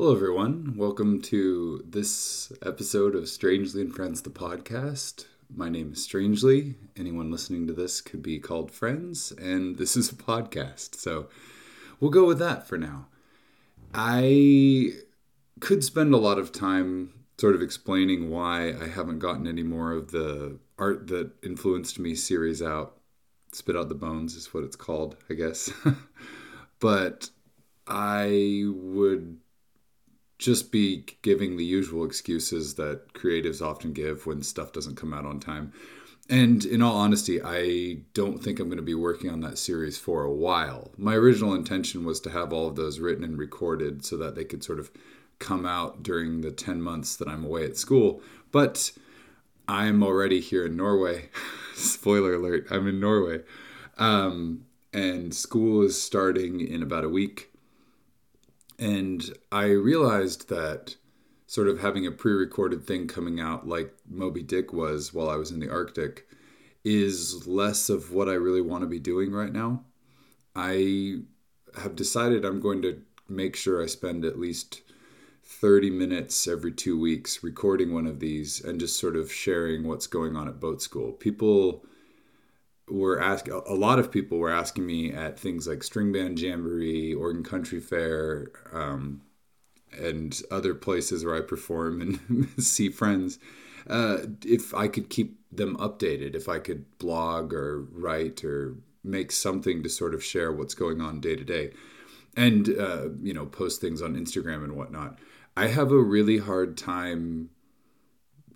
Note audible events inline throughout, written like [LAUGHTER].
Hello, everyone. Welcome to this episode of Strangely and Friends, the podcast. My name is Strangely. Anyone listening to this could be called friends, and this is a podcast. So we'll go with that for now. I could spend a lot of time sort of explaining why I haven't gotten any more of the art that influenced me series out. Spit Out the Bones is what it's called, I guess. [LAUGHS] but I would just be giving the usual excuses that creatives often give when stuff doesn't come out on time. And in all honesty, I don't think I'm going to be working on that series for a while. My original intention was to have all of those written and recorded so that they could sort of come out during the 10 months that I'm away at school. But I'm already here in Norway. [LAUGHS] Spoiler alert, I'm in Norway. Um, and school is starting in about a week. And I realized that sort of having a pre recorded thing coming out like Moby Dick was while I was in the Arctic is less of what I really want to be doing right now. I have decided I'm going to make sure I spend at least 30 minutes every two weeks recording one of these and just sort of sharing what's going on at boat school. People were asking a lot of people were asking me at things like string band jamboree oregon country fair um, and other places where i perform and [LAUGHS] see friends uh, if i could keep them updated if i could blog or write or make something to sort of share what's going on day to day and uh, you know post things on instagram and whatnot. I have a really hard time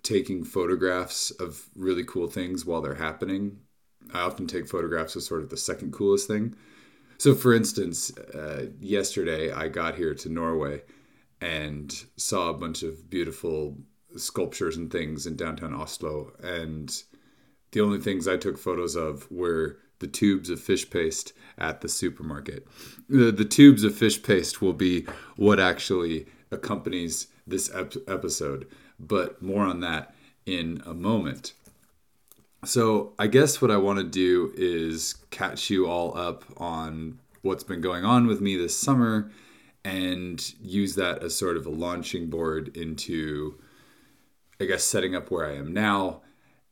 taking photographs of really cool things while they're happening I often take photographs as sort of the second coolest thing. So, for instance, uh, yesterday I got here to Norway and saw a bunch of beautiful sculptures and things in downtown Oslo. And the only things I took photos of were the tubes of fish paste at the supermarket. The, the tubes of fish paste will be what actually accompanies this ep- episode, but more on that in a moment. So, I guess what I want to do is catch you all up on what's been going on with me this summer and use that as sort of a launching board into, I guess, setting up where I am now.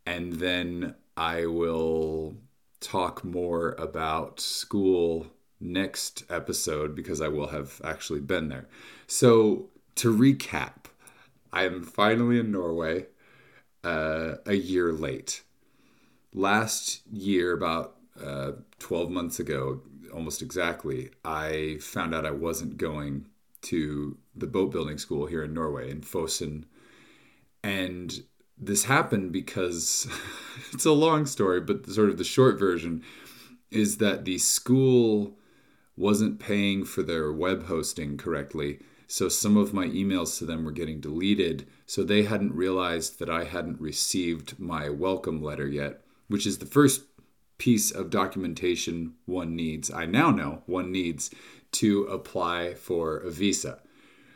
And then I will talk more about school next episode because I will have actually been there. So, to recap, I am finally in Norway uh, a year late last year, about uh, 12 months ago, almost exactly, I found out I wasn't going to the boat building school here in Norway, in Fosen. And this happened because [LAUGHS] it's a long story, but sort of the short version is that the school wasn't paying for their web hosting correctly. So some of my emails to them were getting deleted. So they hadn't realized that I hadn't received my welcome letter yet which is the first piece of documentation one needs, I now know one needs to apply for a visa.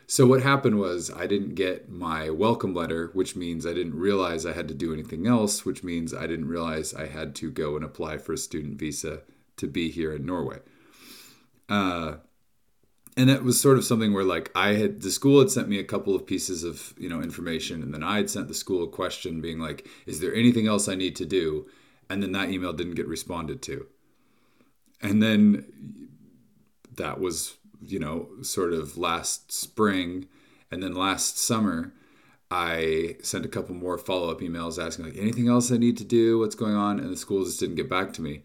So, what happened was I didn't get my welcome letter, which means I didn't realize I had to do anything else, which means I didn't realize I had to go and apply for a student visa to be here in Norway. Uh, and it was sort of something where like I had the school had sent me a couple of pieces of you know information, and then I had sent the school a question being like, "Is there anything else I need to do?" And then that email didn't get responded to. And then that was you know sort of last spring. And then last summer i sent a couple more follow-up emails asking like anything else i need to do? What's going on? And the school just didn't get back to me.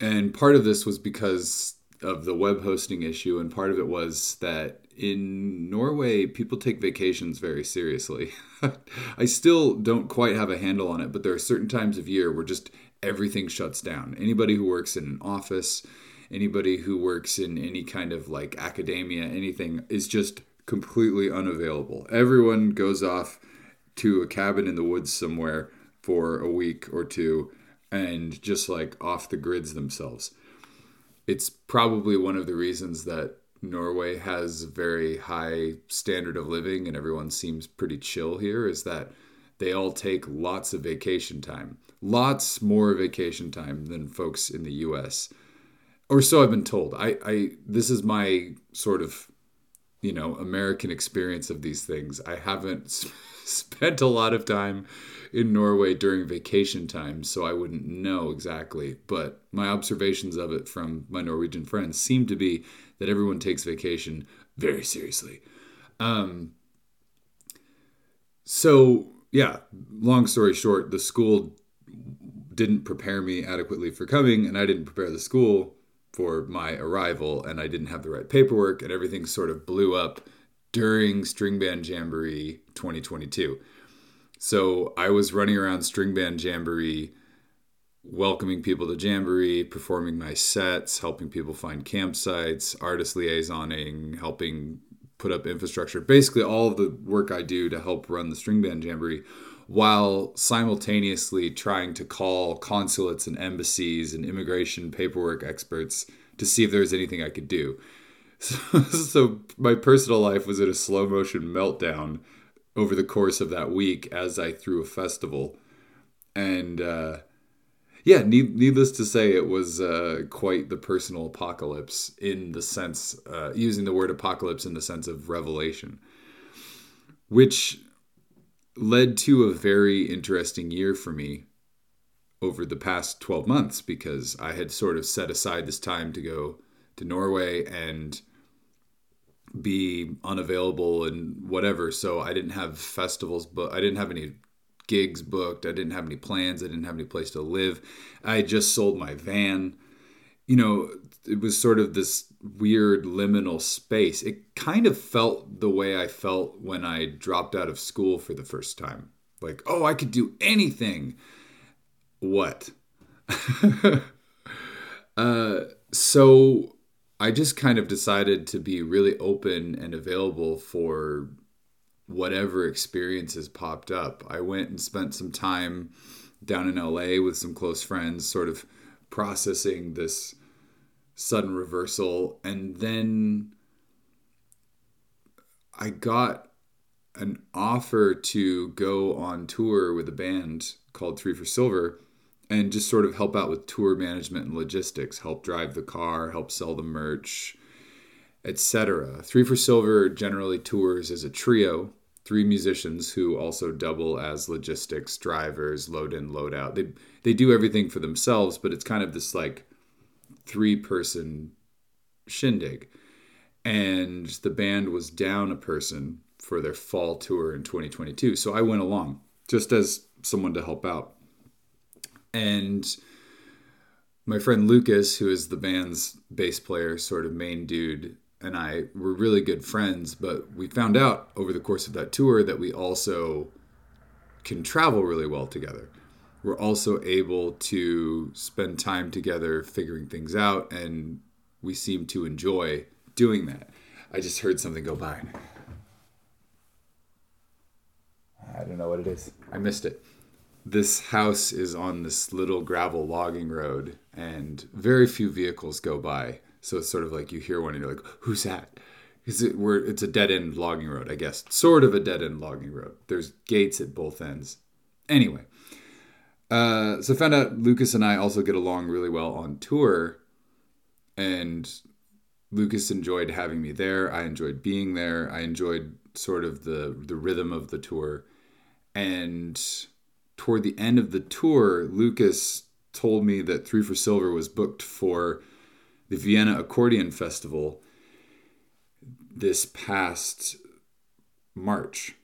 And part of this was because of the web hosting issue and part of it was that in Norway, people take vacations very seriously. [LAUGHS] I still don't quite have a handle on it, but there are certain times of year where just everything shuts down. Anybody who works in an office, anybody who works in any kind of like academia, anything is just completely unavailable. Everyone goes off to a cabin in the woods somewhere for a week or two and just like off the grids themselves. It's probably one of the reasons that Norway has very high standard of living and everyone seems pretty chill here is that they all take lots of vacation time lots more vacation time than folks in the US. Or so I've been told. I, I this is my sort of you know American experience of these things. I haven't [LAUGHS] spent a lot of time in Norway during vacation time, so I wouldn't know exactly. But my observations of it from my Norwegian friends seem to be that everyone takes vacation very seriously. Um, so yeah, long story short, the school didn't prepare me adequately for coming, and I didn't prepare the school for my arrival, and I didn't have the right paperwork, and everything sort of blew up during String Band Jamboree 2022. So I was running around String Band Jamboree, welcoming people to Jamboree, performing my sets, helping people find campsites, artist liaisoning, helping put up infrastructure, basically all of the work I do to help run the String Band Jamboree while simultaneously trying to call consulates and embassies and immigration paperwork experts to see if there was anything I could do. [LAUGHS] So, so, my personal life was in a slow motion meltdown over the course of that week as I threw a festival. And uh, yeah, need, needless to say, it was uh, quite the personal apocalypse in the sense, uh, using the word apocalypse in the sense of revelation, which led to a very interesting year for me over the past 12 months because I had sort of set aside this time to go to Norway and be unavailable and whatever. So I didn't have festivals, but I didn't have any gigs booked. I didn't have any plans. I didn't have any place to live. I just sold my van. You know, it was sort of this weird liminal space. It kind of felt the way I felt when I dropped out of school for the first time. Like, oh, I could do anything. What? [LAUGHS] uh, so I just kind of decided to be really open and available for whatever experiences popped up. I went and spent some time down in LA with some close friends, sort of processing this sudden reversal. And then I got an offer to go on tour with a band called Three for Silver and just sort of help out with tour management and logistics, help drive the car, help sell the merch, etc. Three for Silver generally tours as a trio, three musicians who also double as logistics drivers, load in, load out. They they do everything for themselves, but it's kind of this like three person shindig. And the band was down a person for their fall tour in 2022. So I went along just as someone to help out. And my friend Lucas, who is the band's bass player, sort of main dude, and I were really good friends, but we found out over the course of that tour that we also can travel really well together we're also able to spend time together figuring things out and we seem to enjoy doing that. I just heard something go by. I don't know what it is. I missed it. This house is on this little gravel logging road and very few vehicles go by. So it's sort of like you hear one and you're like who's that? It it's a dead end logging road i guess. Sort of a dead end logging road. There's gates at both ends. Anyway uh, so found out Lucas and I also get along really well on tour, and Lucas enjoyed having me there. I enjoyed being there. I enjoyed sort of the the rhythm of the tour, and toward the end of the tour, Lucas told me that Three for Silver was booked for the Vienna Accordion Festival this past March.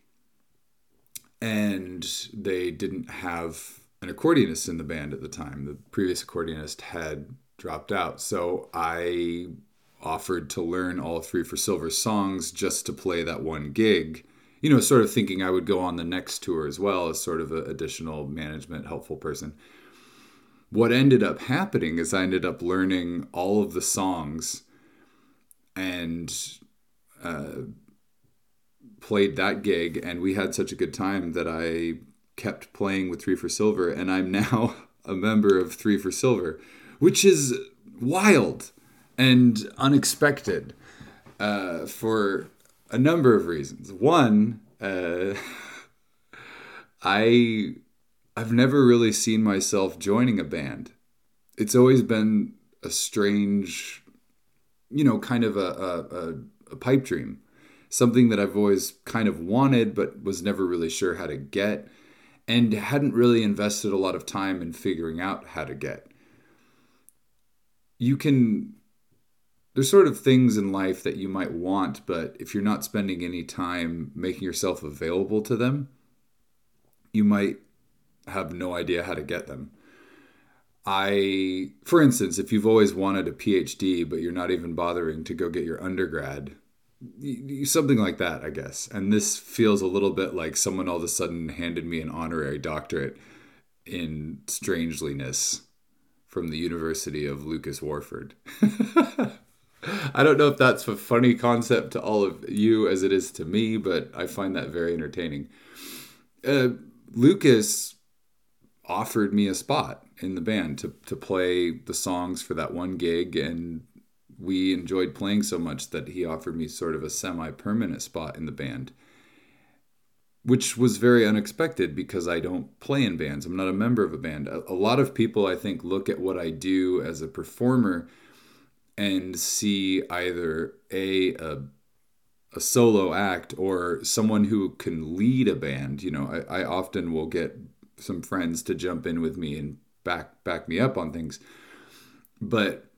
And they didn't have an accordionist in the band at the time. The previous accordionist had dropped out. So I offered to learn all three for silver songs just to play that one gig. You know, sort of thinking I would go on the next tour as well as sort of an additional management helpful person. What ended up happening is I ended up learning all of the songs and uh, played that gig, and we had such a good time that I kept playing with Three for Silver, and I'm now [LAUGHS] a member of Three for Silver, which is wild and unexpected uh, for a number of reasons. One, uh, [LAUGHS] I I've never really seen myself joining a band. It's always been a strange, you know, kind of a, a, a pipe dream. something that I've always kind of wanted but was never really sure how to get and hadn't really invested a lot of time in figuring out how to get. You can there's sort of things in life that you might want, but if you're not spending any time making yourself available to them, you might have no idea how to get them. I, for instance, if you've always wanted a PhD, but you're not even bothering to go get your undergrad, something like that, I guess. And this feels a little bit like someone all of a sudden handed me an honorary doctorate in strangeliness from the University of Lucas Warford. [LAUGHS] I don't know if that's a funny concept to all of you as it is to me, but I find that very entertaining. Uh, Lucas offered me a spot in the band to, to play the songs for that one gig, and we enjoyed playing so much that he offered me sort of a semi permanent spot in the band, which was very unexpected because I don't play in bands. I'm not a member of a band. A, lot of people, I think, look at what I do as a performer and see either a, a a solo act or someone who can lead a band. You know, I, I often will get some friends to jump in with me and back back me up on things. But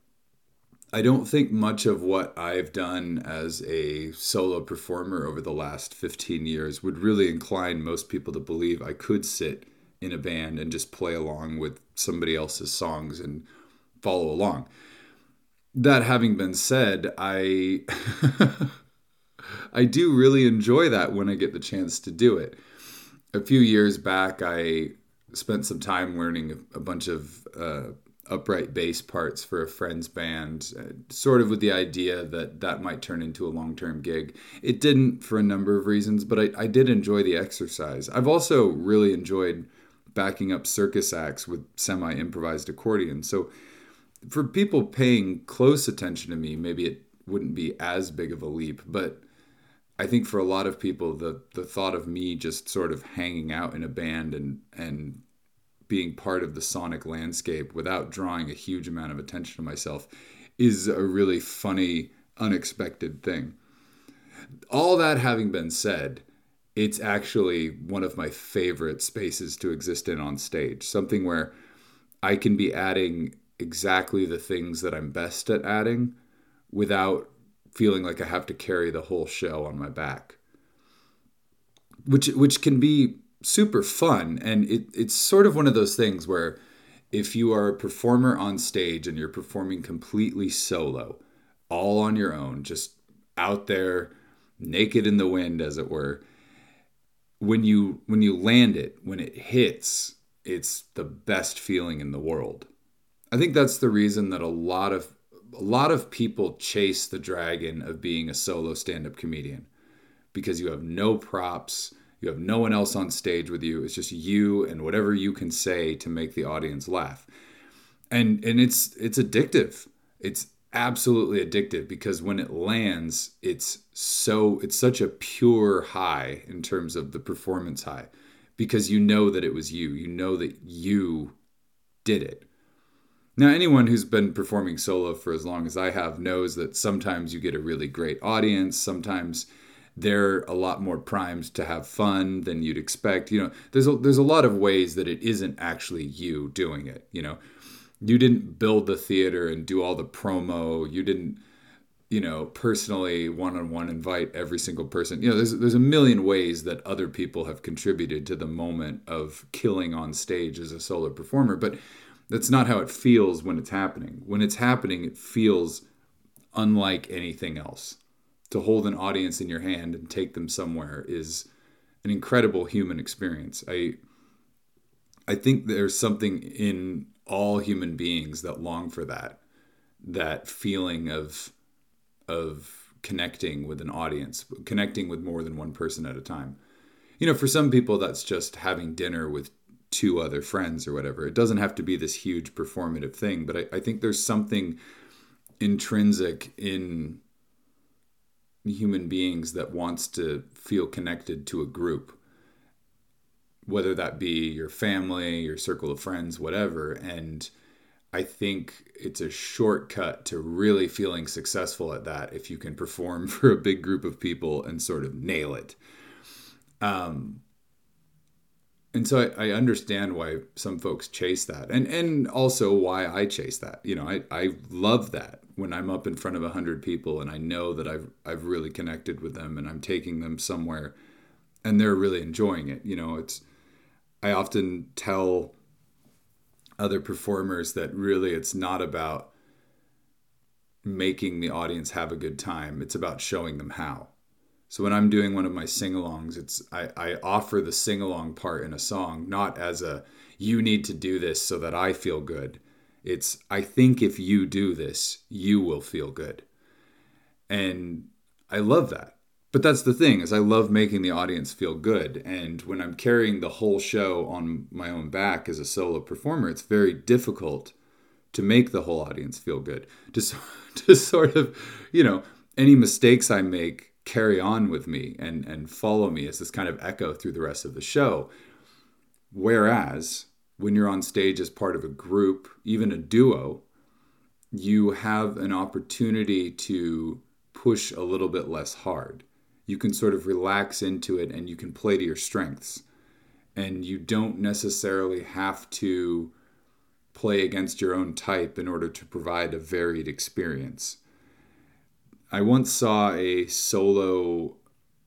I don't think much of what I've done as a solo performer over the last 15 years would really incline most people to believe I could sit in a band and just play along with somebody else's songs and follow along that having been said, I [LAUGHS] I do really enjoy that when I get the chance to do it. A few years back, I spent some time learning a bunch of uh, upright bass parts for a friend's band, uh, sort of with the idea that that might turn into a long term gig. It didn't for a number of reasons, but I, I did enjoy the exercise. I've also really enjoyed backing up circus acts with semi improvised accordion. So for people paying close attention to me, maybe it wouldn't be as big of a leap, but I think for a lot of people, the the thought of me just sort of hanging out in a band and and being part of the sonic landscape without drawing a huge amount of attention to myself is a really funny, unexpected thing. All that having been said, it's actually one of my favorite spaces to exist in on stage. Something where I can be adding exactly the things that I'm best at adding without feeling like I have to carry the whole show on my back. Which which can be super fun and it, it's sort of one of those things where if you are a performer on stage and you're performing completely solo, all on your own, just out there naked in the wind as it were, when you when you land it, when it hits, it's the best feeling in the world. I think that's the reason that a lot of a lot of people chase the dragon of being a solo stand-up comedian because you have no props, you have no one else on stage with you. It's just you and whatever you can say to make the audience laugh. And and it's it's addictive. It's absolutely addictive because when it lands, it's so it's such a pure high in terms of the performance high because you know that it was you. You know that you did it now, anyone who's been performing solo for as long as I have knows that sometimes you get a really great audience. Sometimes they're a lot more primed to have fun than you'd expect. You know, there's a, there's a lot of ways that it isn't actually you doing it. You know, you didn't build the theater and do all the promo. You didn't, you know, personally one on one invite every single person. You know, there's there's a million ways that other people have contributed to the moment of killing on stage as a solo performer, but that's not how it feels when it's happening. When it's happening, it feels unlike anything else. To hold an audience in your hand and take them somewhere is an incredible human experience. I I think there's something in all human beings that long for that that feeling of of connecting with an audience, connecting with more than one person at a time. You know, for some people that's just having dinner with two other friends or whatever. It doesn't have to be this huge performative thing, but I, I think there's something intrinsic in human beings that wants to feel connected to a group whether that be your family your circle of friends whatever and I think it's a shortcut to really feeling successful at that if you can perform [LAUGHS] for a big group of people and sort of nail it. Um, and so I, I, understand why some folks chase that and and also why i chase that. You know i, I love that when i'm up in front of 100 people and i know that i've i've really connected with them and i'm taking them somewhere and they're really enjoying it. You know it's i often tell other performers that really it's not about making the audience have a good time. It's about showing them how so when I'm doing one of my sing-alongs, it's I, I offer the sing-along part in a song, not as a you need to do this so that I feel good. It's I think if you do this, you will feel good. And I love that. But that's the thing is I love making the audience feel good. And when I'm carrying the whole show on my own back as a solo performer, it's very difficult to make the whole audience feel good. To, [LAUGHS] to sort of, you know, any mistakes I make carry on with me and and follow me as this kind of echo through the rest of the show. Whereas when you're on stage as part of a group even a duo you have an opportunity to push a little bit less hard. You can sort of relax into it and you can play to your strengths. And you don't necessarily have to play against your own type in order to provide a varied experience I once saw a solo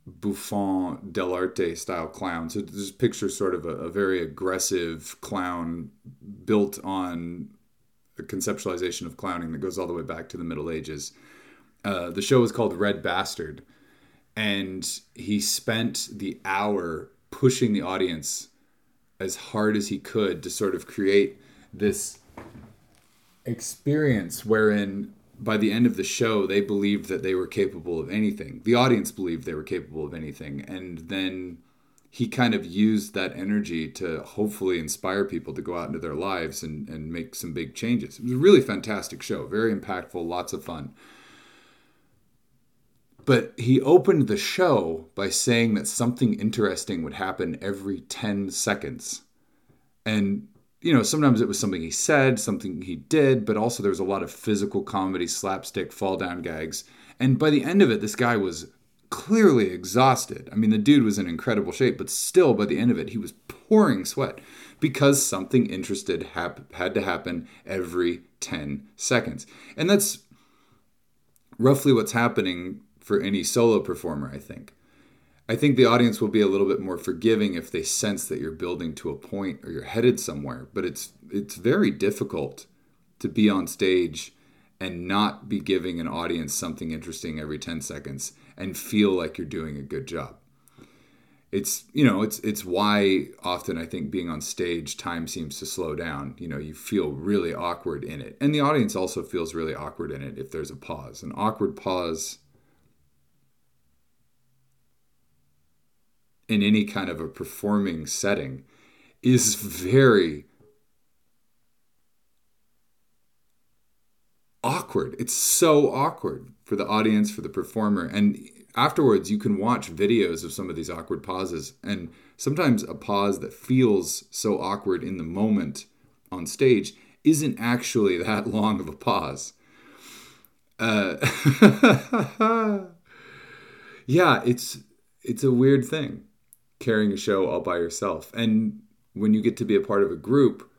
Bouffon dell'arte style clown. So this picture sort of a, a, very aggressive clown built on a conceptualization of clowning that goes all the way back to the Middle Ages. Uh, the show was called Red Bastard, and he spent the hour pushing the audience as hard as he could to sort of create this experience wherein by the end of the show, they believed that they were capable of anything. The audience believed they were capable of anything. And then he kind of used that energy to hopefully inspire people to go out into their lives and, and make some big changes. It was a really fantastic show, very impactful, lots of fun. But he opened the show by saying that something interesting would happen every 10 seconds. And you know, sometimes it was something he said, something he did, but also there was a lot of physical comedy, slapstick, fall down gags. And by the end of it, this guy was clearly exhausted. I mean, the dude was in incredible shape, but still, by the end of it, he was pouring sweat because something interested hap- had to happen every 10 seconds. And that's roughly what's happening for any solo performer, I think. I think the audience will be a little bit more forgiving if they sense that you're building to a point or you're headed somewhere. But it's it's very difficult to be on stage and not be giving an audience something interesting every 10 seconds and feel like you're doing a good job. It's you know it's it's why often I think being on stage time seems to slow down. You know you feel really awkward in it, and the audience also feels really awkward in it if there's a pause. An awkward pause in any kind of a performing setting is very awkward. It's so awkward for the audience, for the performer. And afterwards, you can watch videos of some of these awkward pauses. And sometimes a pause that feels so awkward in the moment on stage isn't actually [LAUGHS] that long of a pause. Uh, [LAUGHS] yeah, it's it's a weird thing carrying a show all by yourself. And when you get to be a part of a group,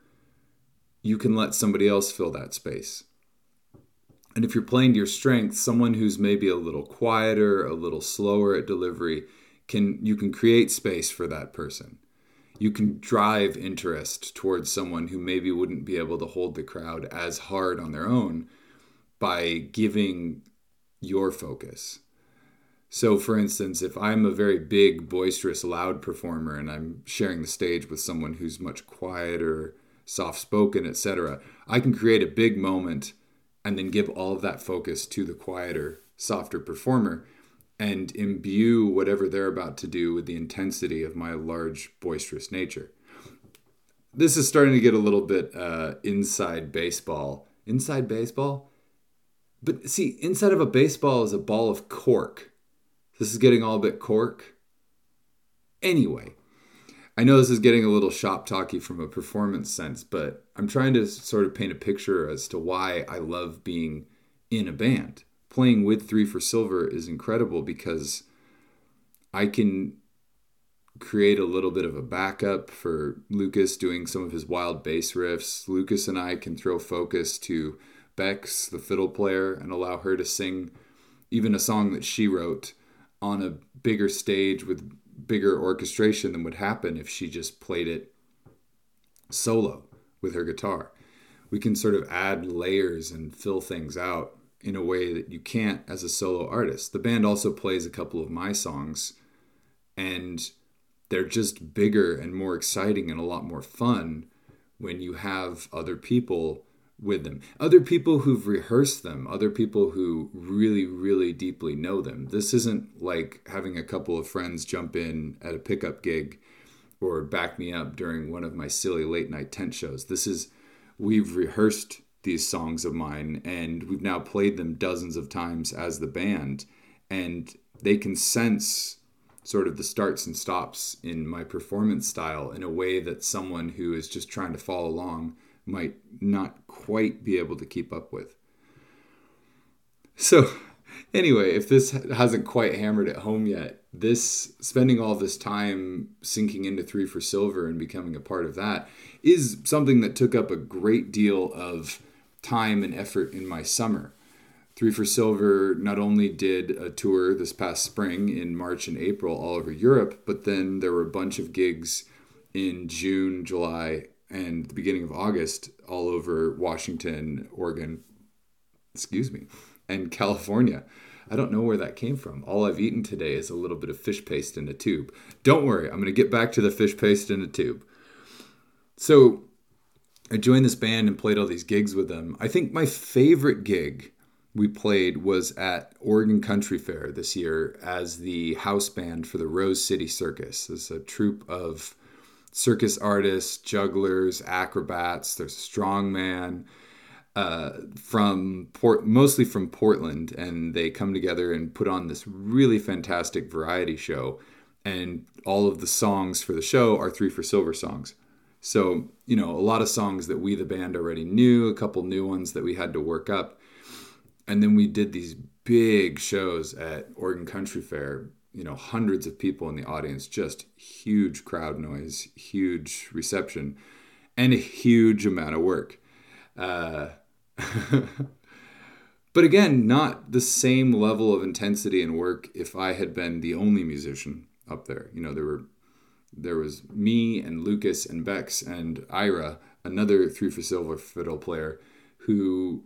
you can let somebody else fill that space. And if you're playing to your strengths, someone who's maybe a little quieter, a little slower at delivery, can you can create space for that person. You can drive interest towards someone who maybe wouldn't be able to hold the crowd as hard on their own by giving your focus. So, for instance, if I'm a very big, boisterous, loud performer and I'm sharing the stage with someone who's much quieter, soft spoken, etc., I can create a big moment and then give all of that focus to the quieter, softer performer and imbue whatever they're about to do with the intensity of my large, boisterous nature. This is starting to get a little bit uh, inside baseball. Inside baseball? But see, inside of a baseball is a ball of cork this is getting all a bit cork. Anyway, I know this is getting a little shop talky from a performance sense, but I'm trying to sort of paint a picture as to why I love being in a band. Playing with Three for Silver is incredible because I can create a little bit of a backup for Lucas doing some of his wild bass riffs. Lucas and I can throw focus to Bex, the fiddle player, and allow her to sing even a song that she wrote on a bigger stage with bigger orchestration than would happen if she just played it solo with her guitar. We can sort of add layers and fill things out in a way that you can't as a solo artist. The band also plays a couple of my songs and they're just bigger and more exciting and a lot more fun when you have other people with them. Other people who've rehearsed them, other people who really, really deeply know them. This isn't like having a couple of friends jump in at a pickup gig or back me up during one of my silly late night tent shows. This is, we've rehearsed these songs of mine and we've now played them dozens of times as the band and they can sense sort of the starts and stops in my performance style in a way that someone who is just trying to follow along might not quite be able to keep up with. So, anyway, if this hasn't quite hammered it home yet, this spending all this time sinking into Three for Silver and becoming a part of that is something that took up a great deal of time and effort in my summer. Three for Silver not only did a tour this past spring in March and April all over Europe, but then there were a bunch of gigs in June, July, and the beginning of August all over Washington, Oregon, excuse me, and California. I don't know where that came from. All I've eaten today is a little bit of fish paste in a tube. Don't worry, I'm going to get back to the fish paste in a tube. So I joined this band and played all these gigs with them. I think my favorite gig we played was at Oregon Country Fair this year as the house band for the Rose City Circus. It's a troupe of circus artists, jugglers, acrobats. There's a strongman uh, from Port, mostly from Portland, and they come together and put on this really fantastic variety show. And all of the songs for the show are three for silver songs. So, you know, a lot of songs that we, the band, already knew, a couple new ones that we had to work up. And then we did these big shows at Oregon Country Fair you know hundreds of people in the audience just huge crowd noise huge reception and a huge amount of work. Uh, [LAUGHS] but again not the same level of intensity and work if i had been the only musician up there. You know there were there was me and lucas and bex and ira another three for silver fiddle player who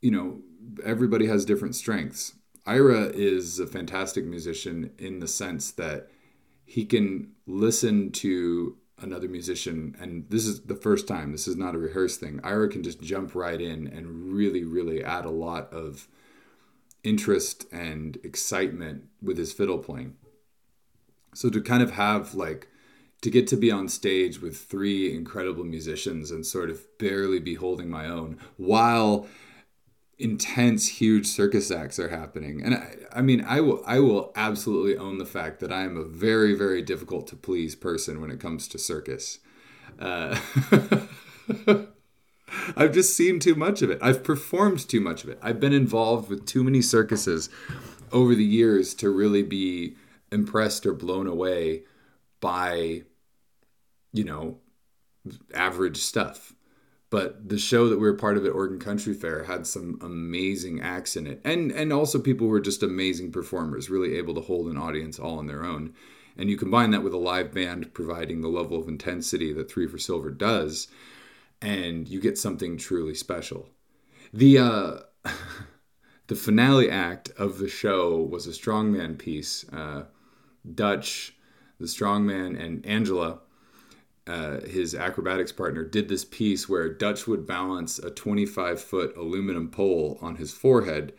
you know everybody has different strengths Ira is a fantastic musician in the sense that he can listen to another musician and this is the first time this is not a rehearsed thing. Ira can just jump right in and really really add a lot of interest and excitement with his fiddle playing. So to kind of have like to get to be on stage with three incredible musicians and sort of barely be holding my own while intense huge circus acts are happening. And I, I mean i will i will absolutely own the fact that i am a very very difficult to please person when it comes to circus. Uh, [LAUGHS] i've just seen too much of it. I've performed too much of it. I've been involved with too many circuses over the years to really be impressed or blown away by you know average stuff but the show that we were part of at Oregon Country Fair had some amazing acts in it, and and also people were just amazing performers, really able to hold an audience all on their own. And you combine that with a live band providing the level of intensity that Three for Silver does, and you get something truly special. The uh, [LAUGHS] the finale act of the show was a strongman piece. Uh, Dutch, the strongman, and Angela uh, his acrobatics partner did this piece where Dutch would balance a 25 foot aluminum pole on his forehead,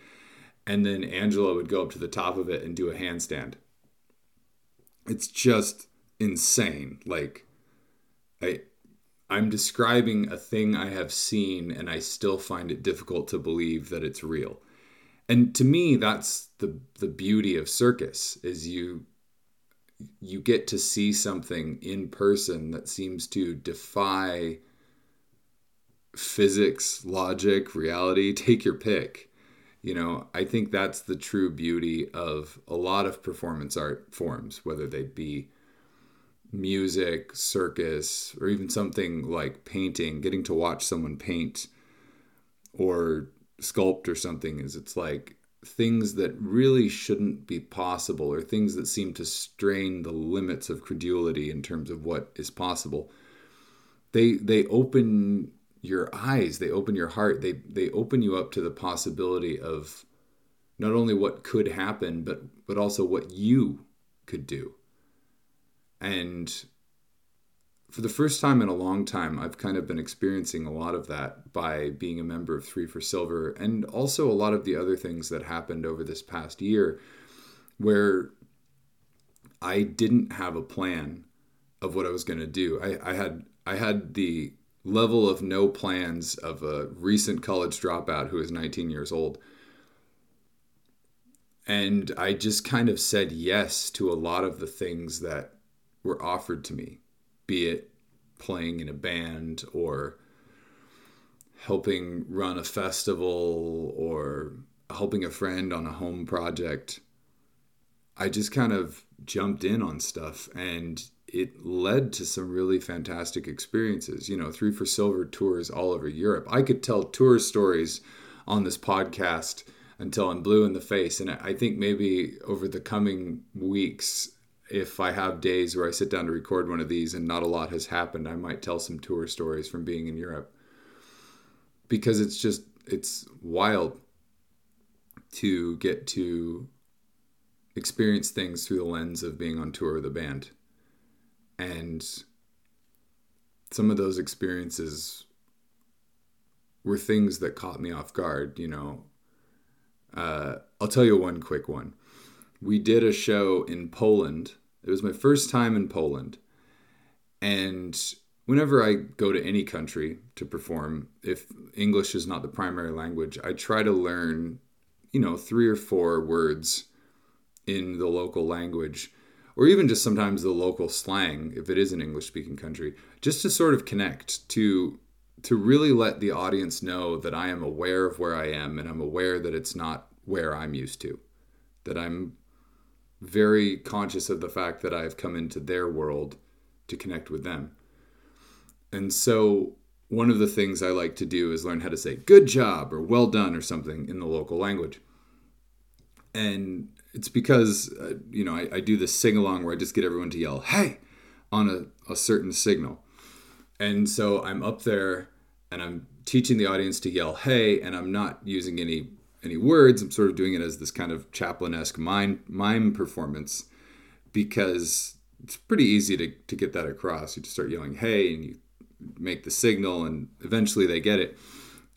and then Angela would go up to the top of it and do a handstand. It's just insane. Like, I. I'm describing a thing I have seen and I still find it difficult to believe that it's real. And to me that's the the beauty of circus is you you get to see something in person that seems to defy physics, logic, reality, [LAUGHS] take your pick. You know, I think that's the true beauty of a lot of performance art forms, whether they be music, circus, or even something like painting, getting to watch someone paint or sculpt or something is it's like things that really shouldn't be possible or things that seem to strain the limits of credulity in terms of what is possible they they open your eyes they open your heart they they open you up to the possibility of not only what could happen but but also what you could do. And for the first time in a long time, I've kind of been experiencing a lot of that by being a member of Three for Silver and also a lot of the other things that happened over this past year where I didn't have a plan of what I was going to do. I, I had I had the level of no plans of a recent college dropout who is 19 years old. And I just kind of said yes to a lot of the things that were offered to me be it playing in a band or helping run a festival or helping a friend on a home project. I just kind of jumped in on stuff and it led to some really fantastic experiences. You know, Three for Silver tours all over Europe. I could tell tour stories on this podcast until I'm blue in the face. And I think maybe over the coming weeks, if I have days where I sit down to record one of these and not a lot has happened, I might tell some tour stories from being in Europe. Because it's just, it's wild to get to experience things through the lens of being on tour with a band. And some of those experiences were things that caught me off guard, you know. Uh, I'll tell you one quick one we did a show in Poland. It was my first time in Poland. And whenever I go to any country to perform, if English is not the primary language, I try to learn, you know, three or four words in the local language or even just sometimes the local slang if it is an English speaking country, just to sort of connect to to really let the audience know that I am aware of where I am and I'm aware that it's not where I'm used to. That I'm very conscious of the fact that I've come into their world to connect with them. And so, one of the things I like to do is learn how to say good job or well done or something in the local language. And it's because, uh, you know, I, I do this sing along where I just get everyone to yell, hey, on a, a certain signal. And so I'm up there and I'm teaching the audience to yell, hey, and I'm not using any any words. I'm sort of doing it as this kind of Chaplin-esque mime, mime performance because it's pretty easy to, to get that across. You just start yelling, hey, and you make the signal, and eventually they get it.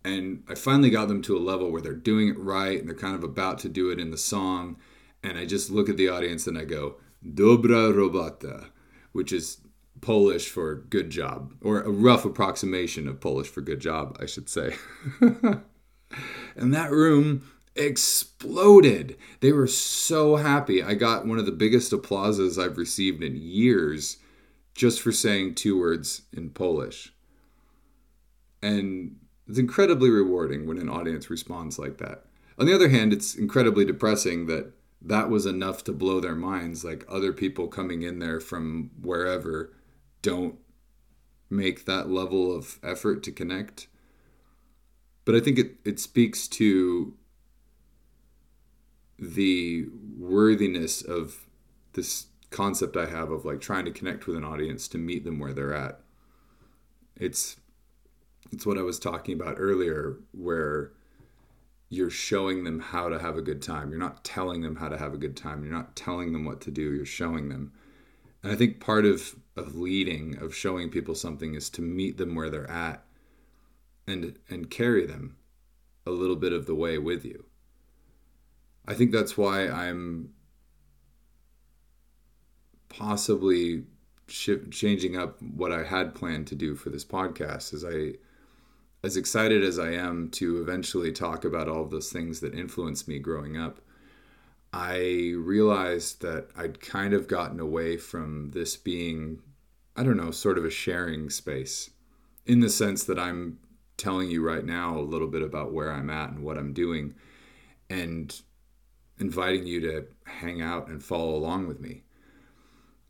And I finally got them to a level where they're doing it right and they're kind of about to do it in the song. And I just look at the audience and I go, Dobra robota, which is Polish for good job, or a rough approximation of Polish for good job, I should say. [LAUGHS] and that room exploded. They were so happy. I got one of the biggest applauses I've received in years just for saying two words in Polish. And it's incredibly rewarding when an audience responds like that. On the other hand, it's incredibly depressing that that was enough to blow their minds. Like other people coming in there from wherever don't make that level of effort to connect but I think it, it speaks to the worthiness of this concept I have of like trying to connect with an audience to meet them where they're at. It's it's what I was talking about earlier where you're showing them how to have a good time. You're not telling them how to have a good time. You're not telling them what to do. You're showing them. And I think part of of leading, of showing people something is to meet them where they're at and and carry them a little bit of the way with you. I think that's why I'm possibly sh- changing up what I had planned to do for this podcast as I as excited as I am to eventually talk about all of those things that influenced me growing up. I realized that I'd kind of gotten away from this being, I don't know, sort of a sharing space in the sense that I'm telling you right now a little bit about where I'm at and what I'm doing and inviting you to hang out and follow along with me.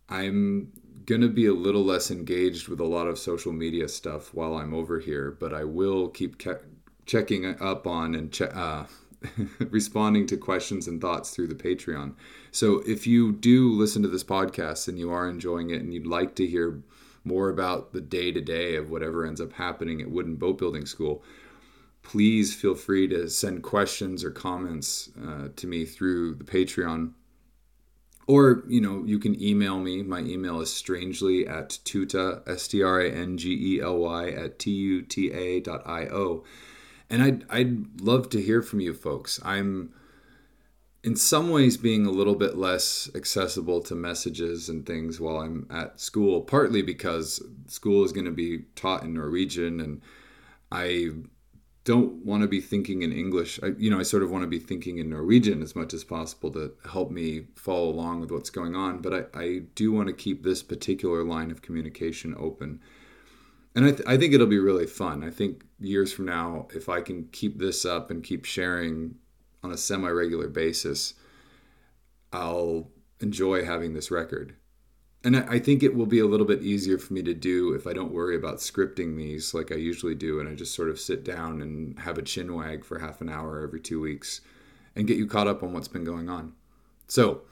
I'm going to be a little less engaged with a lot of social media stuff while I'm over here, but I will keep ke- checking up on and che- uh, [LAUGHS] responding to questions and thoughts through the Patreon. So if you do listen to this podcast and you are enjoying it and you'd like to hear more about the day to day of whatever ends up happening at Wooden Boat Building School, please feel free to send questions or comments uh, to me through the Patreon. Or, you know, you can email me. My email is strangely at tuta, S-T-R-A-N-G-E-L-Y at T-U-T-A dot I-O. And I'd, I'd love to hear from you folks. I'm in some ways being a little bit less accessible to messages and things while I'm at school, partly because school is going to be taught in Norwegian and I don't want to be thinking in English. I, you know, I sort of want to be thinking in Norwegian as much as possible to help me follow along with what's going on. But I, I do want to keep this particular line of communication open. And I, th- I think it'll be really fun. I think years from now, if I can keep this up and keep sharing on a semi regular basis, I'll enjoy having this record. And I think it will be a little bit easier for me to do if I don't worry about scripting these like I usually do, and I just sort of sit down and have a chin wag for half an hour every two weeks and get you caught up on what's been going on. So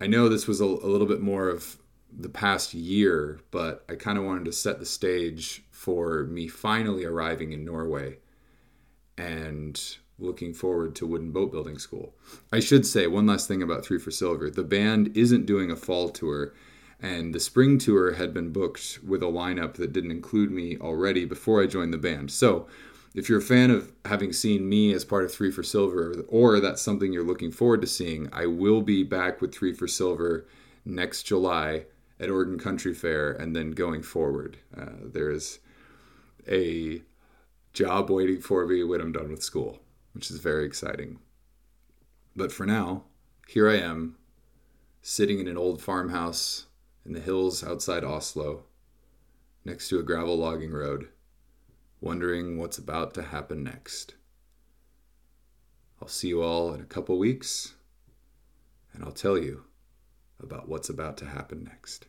I know this was a, a little bit more of the past year, but I kind of wanted to set the stage for me finally arriving in Norway and looking forward to wooden boat building school. I should say one last thing about Three for Silver. The band isn't doing a fall tour, and the spring tour had been booked with a lineup that didn't include me already before I joined the band. So, if you're a fan of having seen me as part of Three for Silver, or that's something you're looking forward to seeing, I will be back with Three for Silver next July at Oregon Country Fair, and then going forward. Uh, there is a job waiting for me when I'm done with school which is very exciting. But for now, here I am, sitting in an old farmhouse in the hills outside Oslo, next to a gravel logging road, wondering what's about to happen next. I'll see you all in a couple weeks, and I'll tell you about what's about to happen next.